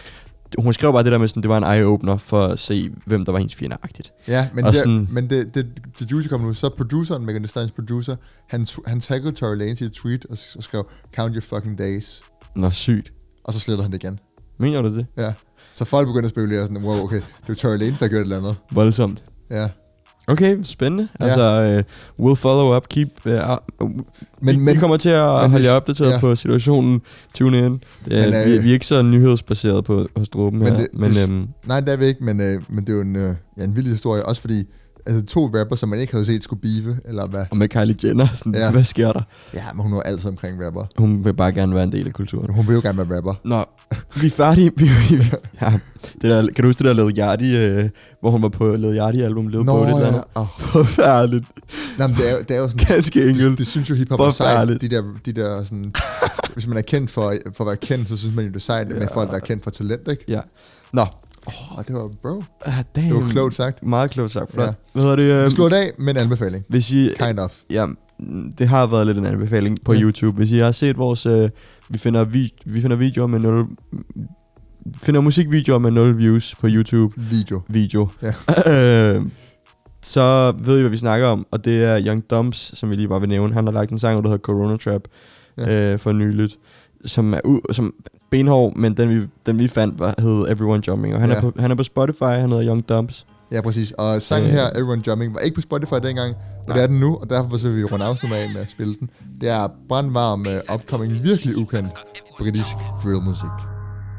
Hun skrev bare det der med, sådan, det var en eye-opener for at se, hvem der var hendes fjender-agtigt. Ja, men, Og det, sådan- men det, det, det juicy kom nu. Så produceren, Megan Thee Stallions producer, han, han taggede Tory Lanez i et tweet og, og skrev, count your fucking days. Nå, sygt. Og så slettede han det igen. Mener du det? Ja. Så folk begynder at spekulere sådan, wow, okay, det er Tory Lanez, der gør et eller andet. Voldsomt. Ja. Okay, spændende. Ja. Altså, uh, we'll follow up, keep... Uh, uh, Men, vi, men, vi kommer til at men holde jer opdateret ja. på situationen. Tune in. Er, Men, øh, vi, vi er ikke så nyhedsbaseret på, hos Dråben Men her, det- men det- øhm, nej, det er vi ikke, men, øh, men det er jo en, øh, ja, en vild historie. Også fordi, altså to rapper, som man ikke havde set skulle beefe, eller hvad. og med Kylie Jenner, sådan, Ja. ja. hvad sker der? Ja, men hun er altid omkring rapper. Hun vil bare gerne være en del af kulturen. Hun vil jo gerne være rapper. Nå, vi er færdige. Vi, vi, ja, det der, kan du huske det der Led Yachty, øh, hvor hun var på Led Yachty album, Led på det eller andet? Oh. Forfærdeligt. Nej, men det er, det er jo sådan... Ganske det, enkelt. det, synes jo hiphop er sejt. De der, de der sådan... hvis man er kendt for, for at være kendt, så synes man jo, det er sejt med Ja. folk, der er kendt for talent, ikke? Ja. Nå, Åh, oh, det var bro. ah, damn. Det var klogt sagt. Meget klogt sagt. Flot. Ja. Hvad hedder det? Øh, slår det af med en anbefaling. hvis I, Kind of. ja, det har været lidt en anbefaling på Ja. YouTube. Hvis I har set vores... Øh, vi, finder vi, vi finder videoer med 0... Finder musikvideoer med 0 views på YouTube. Video. video. Ja. øh, så ved I, hvad vi snakker om, og det er Young Dumps, som vi lige bare vil nævne. Han har lagt en sang, der hedder Corona Trap, ja. øh, for nyligt, som er u- som benhård, men den vi, den vi fandt var, hed Everyone Jumping, og han, Ja. er på, han er på Spotify, han hedder Young Dumps. Ja, præcis. Og sangen Øh. her, Everyone Jumping, var ikke på Spotify dengang, og det er den nu, og derfor vil vi runde afsnit af med at spille den. Det er brandvarm, uh, upcoming, virkelig ukendt britisk drillmusik.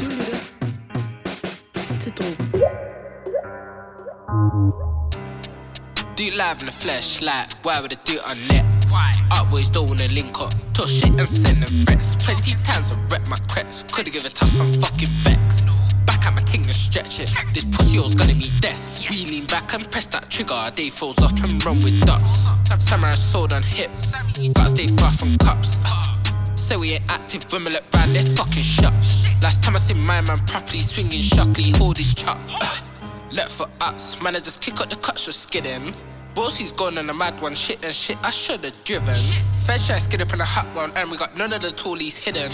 Du lytter til Drogen. Do it live in the flesh, like, why would I do it on net? Always don't wanna link up, talk shit and send them threats. Plenty times I wrecked my crepes, could've give a tough some fucking vex. Back at my ting and stretch it, this pussy was gonna be death. We lean back and press that trigger, they froze up and run with ducks. Samurai sword on hip, gotta stay far from cups. Say we ain't active when we look round, they're fucking shut. Last time I seen my man properly swinging shuckly, hold his chop. Look for us, man, I just kick up the cuts for skidding. Boss, he's gone on a mad one, shit and shit, I should've driven. Fed try skid up in a hot one, and we got none of the toolies hidden.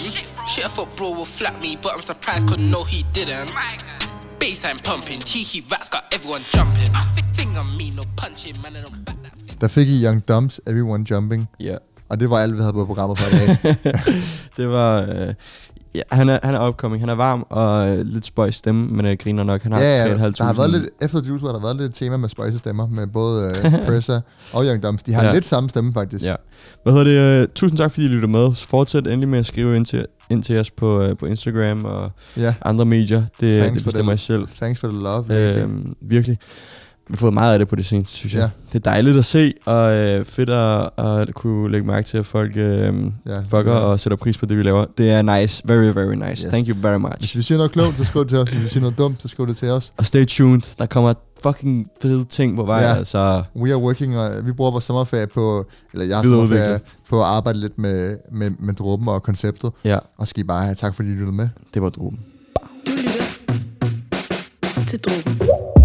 Shit, I thought bro would flap me, but I'm surprised, cause no, he didn't. Baseline pumping, cheeky rats got everyone jumping. Thing on me, no punching, man, I don't back that thing. Der fik I Young Dumps, Everyone Jumping, Ja. og det var alt, vi havde på programmet for i dag. det var... Øh, ja, han er, han er upcoming, han er varm og øh, lidt spøjs stemme, men øh, griner nok. Han har ja, ja, 3.500. der har været lidt, efter Juice har der været lidt et tema med spøjse stemmer, med både uh, Pressa og Young Dumps. De har ja. Lidt samme stemme, faktisk. Ja. Hvad hedder det? øh, tusind tak, fordi I lytter med. Fortsæt endelig med at skrive ind til, ind til os på, øh, på Instagram og ja. andre medier. Det, Thanks det bestemmer jeg selv. Thanks for the love. virkelig. Øhm, virkelig. Vi har fået meget af det på det seneste, synes jeg. Ja. Det er dejligt at se, og øh, fedt at, at kunne lægge mærke til, at folk øh, Ja, fucker ja. og sætter pris på det, vi laver. Det er nice. Very, very nice. Yes. Thank you very Hvis much. vi siger noget klogt, så skriv det til os. Hvis vi siger noget dumt, så skriv det til os. Og stay tuned. Der kommer fucking fede ting på vej. Ja. Ja. Altså, We are working, og vi bruger vores sommerferie på, eller jeg sommerferie på at arbejde lidt med, med, med dråben og konceptet. ja, Og skal I bare have tak, fordi I lyttede med. det var droben. Du lytter til Drogen.